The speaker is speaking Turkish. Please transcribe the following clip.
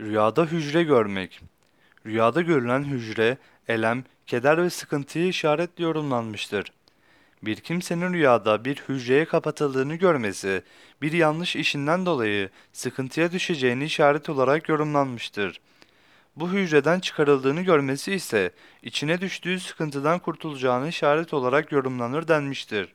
Rüyada hücre görmek. Rüyada görülen hücre, elem, keder ve sıkıntıyı işaretli yorumlanmıştır. Bir kimsenin rüyada bir hücreye kapatıldığını görmesi, bir yanlış işinden dolayı sıkıntıya düşeceğini işaret olarak yorumlanmıştır. Bu hücreden çıkarıldığını görmesi ise içine düştüğü sıkıntıdan kurtulacağını işaret olarak yorumlanır denmiştir.